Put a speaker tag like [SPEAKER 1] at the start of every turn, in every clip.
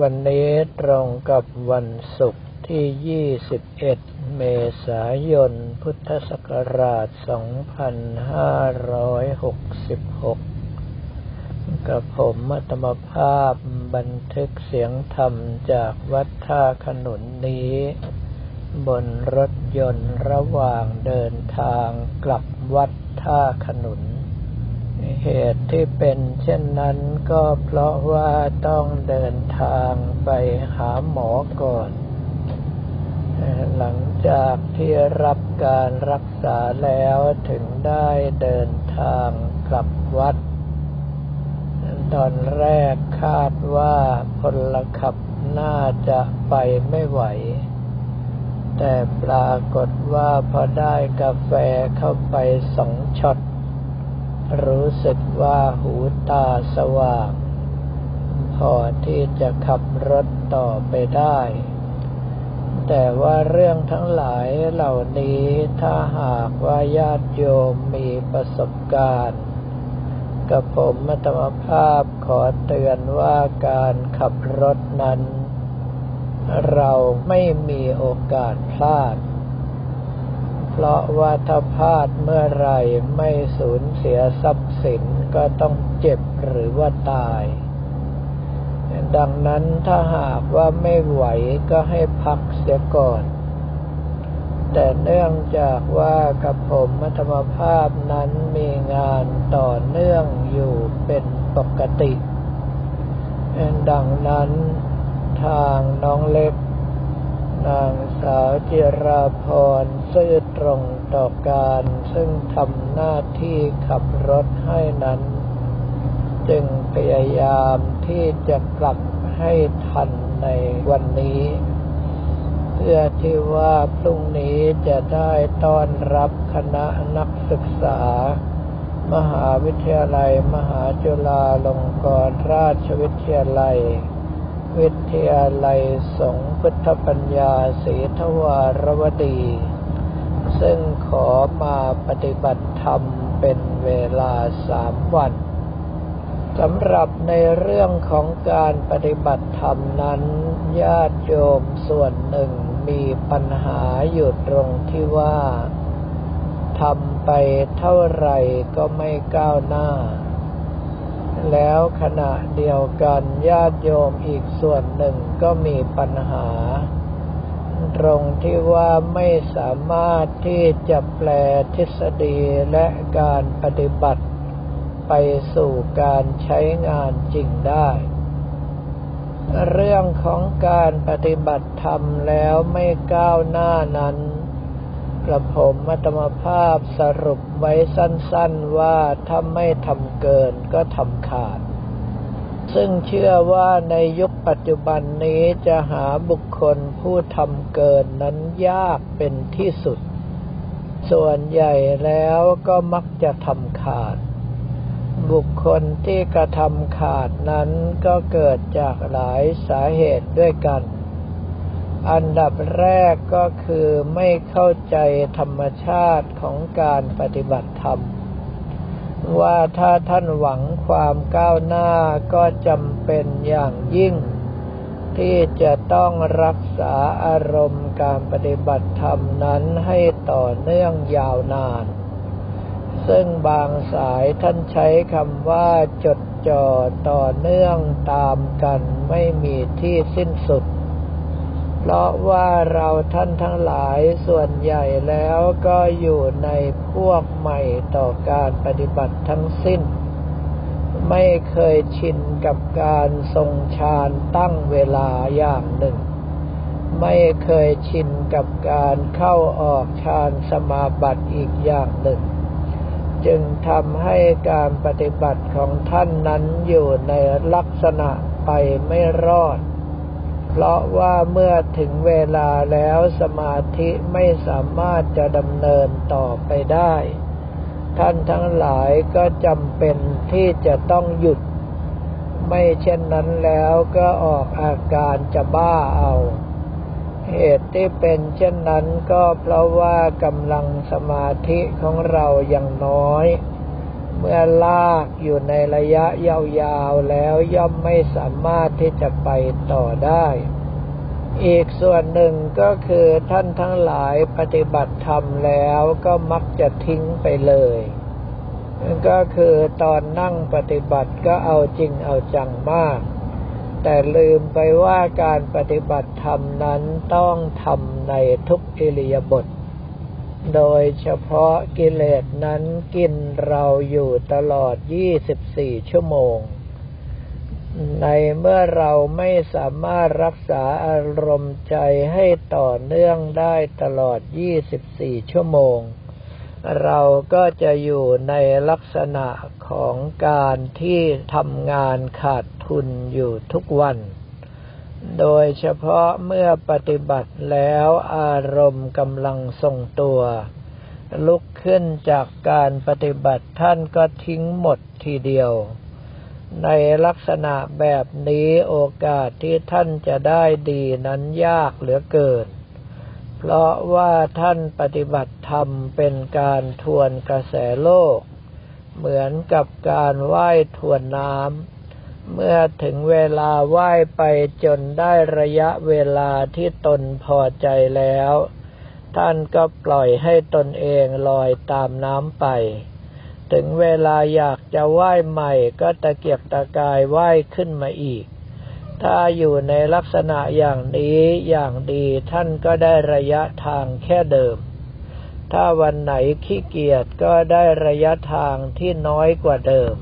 [SPEAKER 1] วันนี้ตรงกับวันศุกร์ที่ 21 เมษายน พุทธศักราช 2566 กับผมมัตมภาพบันทึกเสียงธรรมจากวัดท่าขนุนนี้ บนรถยนต์ระหว่างเดินทางกลับวัดท่าขนุน เหตุที่เป็นเช่นนั้นก็เพราะว่าต้องเดินทางไปหาหมอก่อน หลังจากที่รับการรักษาแล้วถึงได้เดินทางกลับวัด ตอนแรกคาดว่าพลขับน่าจะไปไม่ไหว แต่ปรากฏว่าพอได้กาแฟเข้าไปสองช็อต รู้สึกว่าหูตาสว่าง พอที่จะขับรถต่อไปได้ แต่ว่าเรื่องทั้งหลายเหล่านี้ถ้าหากว่าญาติโยมมีประสบการณ์กับผมมัตมภาพขอเตือนว่าการขับรถนั้น เราไม่มีโอกาสพลาด เพราะว่าถ้าพลาดเมื่อไรไม่สูญเสียทรัพย์สินก็ต้องเจ็บหรือว่าตาย ดังนั้นถ้าหากว่าไม่ไหวก็ให้พักเสียก่อน แต่เนื่องจากว่ากับผมมัธมภาพนั้นมีงานต่อเนื่องอยู่เป็นปกติ ดังนั้นทางน้องเล็กนาง สาวจิราพรซื่อตรงต่อการซึ่งทำหน้าที่ขับรถให้นั้น จึงพยายามที่จะกลับให้ทันในวันนี้ เพื่อที่ว่าพรุ่งนี้จะได้ต้อนรับคณะนักศึกษา มหาวิทยาลัย มหาจุฬาลงกรณราชวิทยาลัย วิทยาลัยสงพุทธปัญญาศรีทวารวดี ซึ่งขอมาปฏิบัติธรรมเป็นเวลาสามวันสำหรับในเรื่องของการปฏิบัติธรรมนั้น ญาติโยมส่วนหนึ่งมีปัญหาอยู่ตรงที่ว่าทำไปเท่าไหร่ก็ไม่ก้าวหน้า แล้วขณะเดียวกันญาติโยมอีกส่วนหนึ่งก็มีปัญหา ตรงที่ว่าไม่สามารถที่จะแปลทฤษฎีและการปฏิบัติไปสู่การใช้งานจริงได้ เรื่องของการปฏิบัติธรรมแล้วไม่ก้าวหน้านั้น กระผมมัตมภาพสรุปไว้สั้นๆว่าถ้าไม่ทำเกินก็ทำขาด ซึ่งเชื่อว่าในยุคปัจจุบันนี้จะหาบุคคลผู้ทำเกินนั้นยากเป็นที่สุด ส่วนใหญ่แล้วก็มักจะทำขาด บุคคลที่กระทำขาดนั้นก็เกิดจากหลายสาเหตุด้วยกัน อันดับแรกก็คือไม่เข้าใจธรรมชาติของการปฏิบัติธรรม ว่าถ้าท่านหวังความก้าวหน้าก็จำเป็นอย่างยิ่ง ที่จะต้องรักษาอารมณ์การปฏิบัติธรรมนั้นให้ต่อเนื่องยาวนาน ซึ่งบางสายท่านใช้คำว่าจดจ่อต่อเนื่องตามกันไม่มีที่สิ้นสุด เพราะว่าเราท่านทั้งหลายส่วนใหญ่แล้วก็อยู่ในพวกใหม่ต่อการปฏิบัติทั้งสิ้น ไม่เคยชินกับการทรงฌานตั้งเวลาอย่างหนึ่ง ไม่เคยชินกับการเข้าออกฌานสมาบัติอีกอย่างหนึ่ง จึงทำให้การปฏิบัติของท่านนั้นอยู่ในลักษณะไปไม่รอด เพราะว่าเมื่อถึงเวลาแล้วสมาธิไม่สามารถจะดำเนินต่อไปได้ ท่านทั้งหลายก็จำเป็นที่จะต้องหยุด ไม่เช่นนั้นแล้วก็ออกอาการจะบ้าเอา เหตุที่เป็นเช่นนั้นก็เพราะว่ากำลังสมาธิของเรายังน้อย เมื่อลากอยู่ในระยะยาวๆแล้วย่อมไม่สามารถที่จะไปต่อได้ อีกส่วนหนึ่งก็คือท่านทั้งหลายปฏิบัติธรรมแล้วก็มักจะทิ้งไปเลยก็คือตอนนั่งปฏิบัติก็เอาจริงเอาจังมาก แต่ลืมไปว่าการปฏิบัติธรรมนั้นต้องทำในทุกอิริยาบถ โดยเฉพาะกิเลสนั้นกินเราอยู่ตลอด 24 ชั่วโมง ในเมื่อเราไม่สามารถรักษาอารมณ์ใจให้ต่อเนื่องได้ตลอด 24 ชั่วโมง เราก็จะอยู่ในลักษณะของการที่ทำงานขาดทุนอยู่ทุกวัน โดยเฉพาะเมื่อปฏิบัติแล้วอารมณ์กำลังทรงตัว ลุกขึ้นจากการปฏิบัติท่านก็ทิ้งหมดทีเดียว ในลักษณะแบบนี้โอกาสที่ท่านจะได้ดีนั้นยากเหลือเกิน เพราะว่าท่านปฏิบัติธรรมเป็นการทวนกระแสโลก เหมือนกับการว่ายทวนน้ำ เมื่อถึงเวลาว่ายไปจนได้ระยะเวลาที่ตนพอใจแล้ว ท่านก็ปล่อยให้ตนเองลอยตามน้ำไป ถึงเวลาอยากจะว่ายใหม่ก็ตะเกียกตะกายว่ายขึ้นมาอีก ถ้าอยู่ในลักษณะอย่างนี้อย่างดีท่านก็ได้ระยะทางแค่เดิม ถ้าวันไหนขี้เกียจก็ได้ระยะทางที่น้อยกว่าเดิม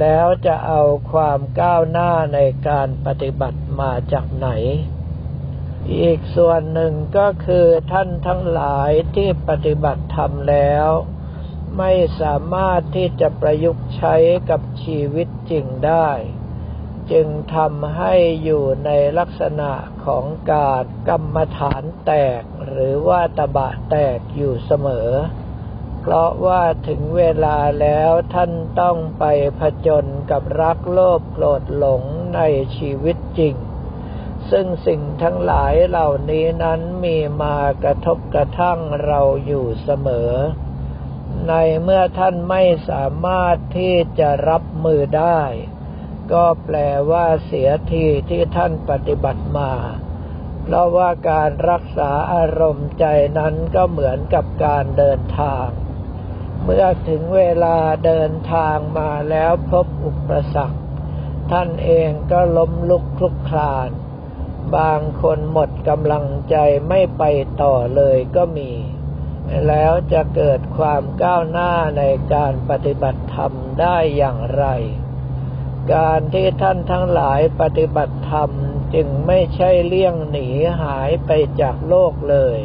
[SPEAKER 1] แล้วจะเอาความก้าวหน้าในการปฏิบัติมาจากไหน อีกส่วนหนึ่งก็คือท่านทั้งหลายที่ปฏิบัติธรรมแล้ว ไม่สามารถที่จะประยุกต์ใช้กับชีวิตจริงได้ จึงทำให้อยู่ในลักษณะของการกรรมฐานแตกหรือว่าตบะแตกอยู่เสมอ เพราะว่าถึงเวลาแล้วท่านต้องไปผจญกับรักโลภโกรธหลงในชีวิตจริง ซึ่งสิ่งทั้งหลายเหล่านี้นั้นมีมากระทบกระทั่งเราอยู่เสมอ ในเมื่อท่านไม่สามารถที่จะรับมือได้ ก็แปลว่าเสียทีที่ท่านปฏิบัติมาเพราะว่าการรักษาอารมณ์ใจนั้นก็เหมือนกับการเดินทาง เมื่อถึงเวลาเดินทางมาแล้วพบอุปสรรค ท่านเองก็ล้มลุกคลุกคลาน บางคนหมดกำลังใจไม่ไปต่อเลยก็มี แล้วจะเกิดความก้าวหน้าในการปฏิบัติธรรมได้อย่างไร การที่ท่านทั้งหลายปฏิบัติธรรมจึงไม่ใช่เลี่ยงหนีหายไปจากโลกเลย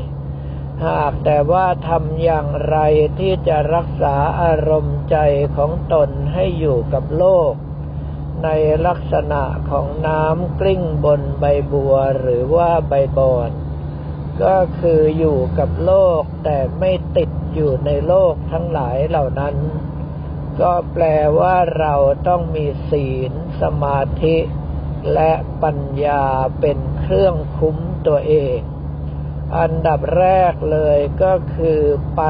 [SPEAKER 1] หากแต่ว่าทำอย่างไรที่จะรักษาอารมณ์ใจของตนให้อยู่กับโลก ในลักษณะของน้ำกลิ้งบนใบบัวหรือว่าใบบอนก็คืออยู่กับโลกแต่ไม่ติดอยู่ในโลกทั้งหลายเหล่านั้น ก็แปลว่าเราต้องมีศีล สมาธิ และปัญญาเป็นเครื่องคุ้มตัวเอง อันดับแรกเลยก็คือไป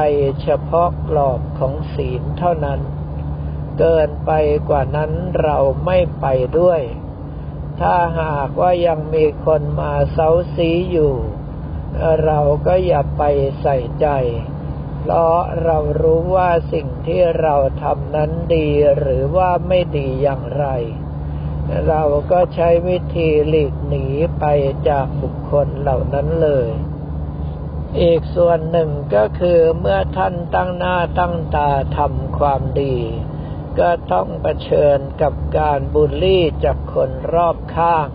[SPEAKER 1] เฉพาะกรอบของศีลเท่านั้น เกินไปกว่านั้นเราไม่ไปด้วย ถ้าหากว่ายังมีคนมาเซาซีอยู่ เราก็อย่าไปใส่ใจ เพราะเรารู้ว่าสิ่งที่เราทำนั้นดีหรือว่าไม่ดีอย่างไร เราก็ใช้วิธีหลีกหนีไปจากบุคคลเหล่านั้นเลย อีกส่วนหนึ่งก็คือเมื่อท่านตั้งหน้าตั้งตาทำความดี ก็ต้องเผชิญกับการบูลลี่จากคนรอบข้าง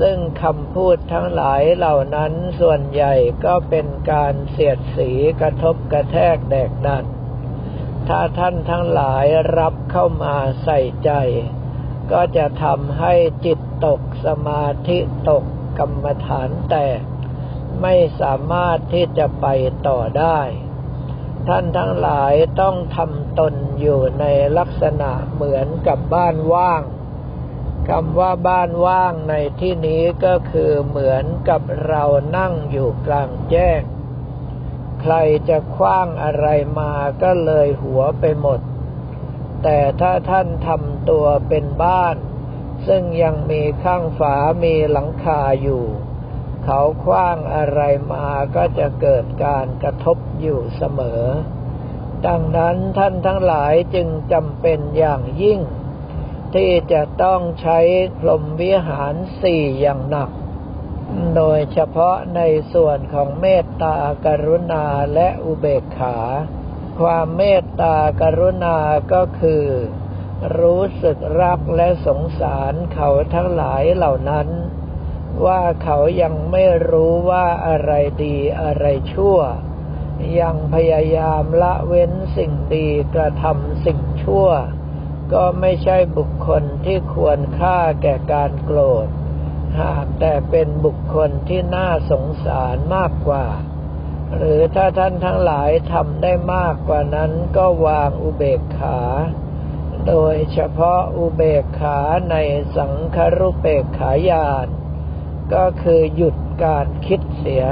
[SPEAKER 1] ซึ่งคำพูดทั้งหลายเหล่านั้นส่วนใหญ่ก็เป็นการเสียดสีกระทบกระแทกแดกดันถ้าท่านทั้งหลายรับเข้ามาใส่ใจ ก็จะทำให้จิตตกสมาธิตกกรรมฐานแตก ไม่สามารถที่จะไปต่อได้ ท่านทั้งหลายต้องทำตนอยู่ในลักษณะเหมือนกับบ้านว่างคำว่าบ้านว่างในที่นี้ก็คือเหมือนกับเรานั่งอยู่กลางแจ้ง ใครจะคว้างอะไรมาก็เลยหัวไปหมด แต่ถ้าท่านทำตัวเป็นบ้าน ซึ่งยังมีข้างฝามีหลังคาอยู่ เขาคว้างอะไรมาก็จะเกิดการกระทบอยู่เสมอ ดังนั้นท่านทั้งหลายจึงจำเป็นอย่างยิ่ง ที่จะต้องใช้พรหมวิหารสี่อย่างหนัก โดยเฉพาะในส่วนของเมตตากรุณาและอุเบกขา ความเมตตากรุณาก็คือรู้สึกรักและสงสารเขาทั้งหลายเหล่านั้น ว่าเขายังไม่รู้ว่าอะไรดีอะไรชั่ว ยังพยายามละเว้นสิ่งดีกระทำสิ่งชั่ว ก็ไม่ใช่บุคคลที่ควรค่าแก่การโกรธ หากแต่เป็นบุคคลที่น่าสงสารมากกว่า หรือถ้าท่านทั้งหลายทำได้มากกว่านั้นก็วางอุเบกขา โดยเฉพาะอุเบกขาในสังคารุเบกขายาน ก็คือหยุดการคิดเสีย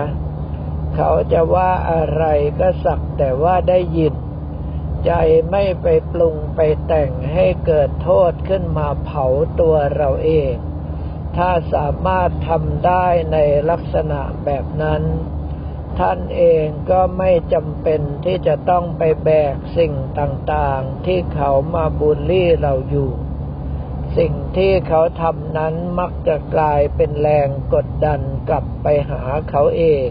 [SPEAKER 1] เขาจะว่าอะไรก็สักแต่ว่าได้ยิน ใจไม่ไปปรุงไปแต่งให้เกิดโทษขึ้นมาเผาตัวเราเอง ถ้าสามารถทำได้ในลักษณะแบบนั้น ท่านเองก็ไม่จำเป็นที่จะต้องไปแบกสิ่งต่างๆ ที่เขามาบูลลี่เราอยู่ สิ่งที่เขาทำนั้นมักจะกลายเป็นแรงกดดันกลับไปหาเขาเอง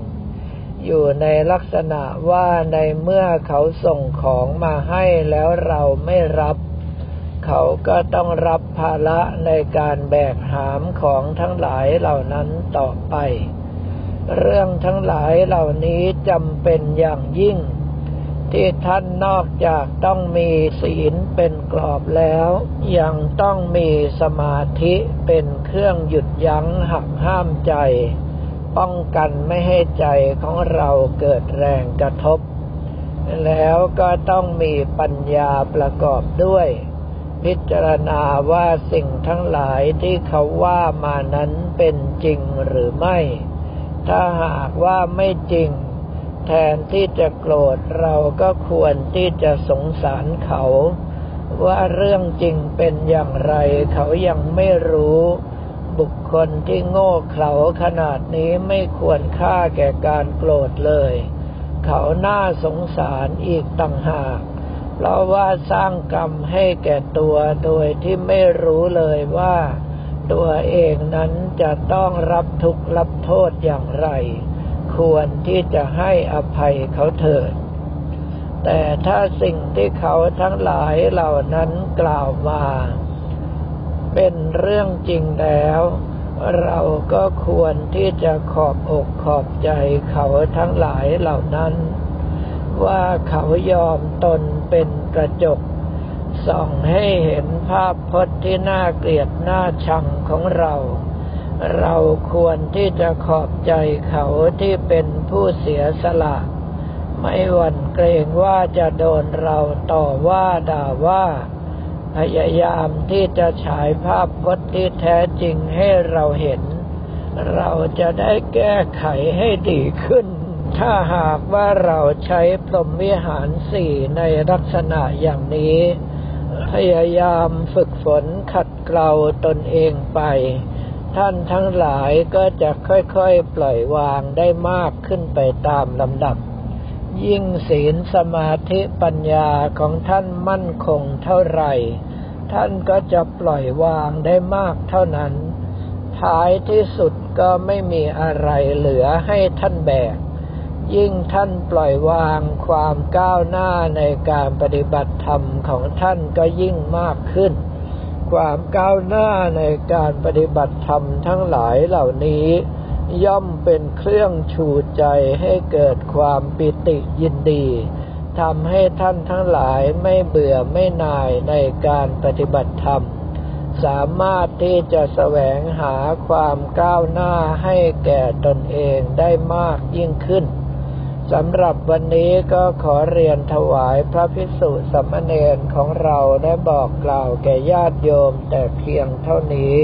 [SPEAKER 1] อยู่ในลักษณะว่าในเมื่อเขาส่งของมาให้แล้วเราไม่รับ เขาก็ต้องรับภาระในการแบกหามของทั้งหลายเหล่านั้นต่อไป เรื่องทั้งหลายเหล่านี้จำเป็นอย่างยิ่ง ที่ท่านนอกจากต้องมีศีลเป็นกรอบแล้ว ยังต้องมีสมาธิเป็นเครื่องหยุดยั้งหักห้ามใจ ป้องกันไม่ให้ใจของเราเกิดแรงกระทบ แล้วก็ต้องมีปัญญาประกอบด้วย พิจารณาว่าสิ่งทั้งหลายที่เขาว่ามานั้นเป็นจริงหรือไม่ ถ้าหากว่าไม่จริง แทนที่จะโกรธเราก็ควรที่จะสงสารเขา ว่าเรื่องจริงเป็นอย่างไร เขายังไม่รู้ บุคคลที่โง่เขลาขนาดนี้ไม่ควรค่าแก่การโกรธเลย เขาน่าสงสารอีกต่างหาก เพราะว่าสร้างกรรมให้แก่ตัวโดยที่ไม่รู้เลยว่า ตัวเองนั้นจะต้องรับทุกข์รับโทษอย่างไร ควรที่จะให้อภัยเขาเถิด แต่ถ้าสิ่งที่เขาทั้งหลายเหล่านั้นกล่าวมา เป็นเรื่องจริงแล้ว เราก็ควรที่จะขอบอกขอบใจเขาทั้งหลายเหล่านั้น ว่าเขายอมตนเป็นกระจกส่องให้เห็นภาพพจน์ที่น่าเกลียดน่าชังของเรา เราควรที่จะขอบใจเขาที่เป็นผู้เสียสละ ไม่หวั่นเกรงว่าจะโดนเราต่อว่าด่าว่า พยายามที่จะฉายภาพพจน์ที่แท้จริงให้เราเห็น เราจะได้แก้ไขให้ดีขึ้น ถ้าหากว่าเราใช้พรหมวิหารสี่ในลักษณะอย่างนี้ พยายามฝึกฝนขัดเกลาตนเองไป ท่านทั้งหลายก็จะค่อยๆปล่อยวางได้มากขึ้นไปตามลำดับ ยิ่งศีลสมาธิปัญญาของท่านมั่นคงเท่าไหร่ ท่านก็จะปล่อยวางได้มากเท่านั้น ท้ายที่สุดก็ไม่มีอะไรเหลือให้ท่านแบก ยิ่งท่านปล่อยวางความก้าวหน้าในการปฏิบัติธรรมของท่านก็ยิ่งมากขึ้น ความก้าวหน้าในการปฏิบัติธรรมทั้งหลายเหล่านี้ ย่อมเป็นเครื่องชูใจให้เกิดความปิติยินดีทำให้ท่านทั้งหลายไม่เบื่อไม่นายในการปฏิบัติธรรม สามารถที่จะแสวงหาความก้าวหน้าให้แก่ตนเองได้มากยิ่งขึ้น สำหรับวันนี้ก็ขอเรียนถวายพระพิสุสัมมเนรของเราได้บอกกล่าวแก่ญาติโยมแต่เพียงเท่านี้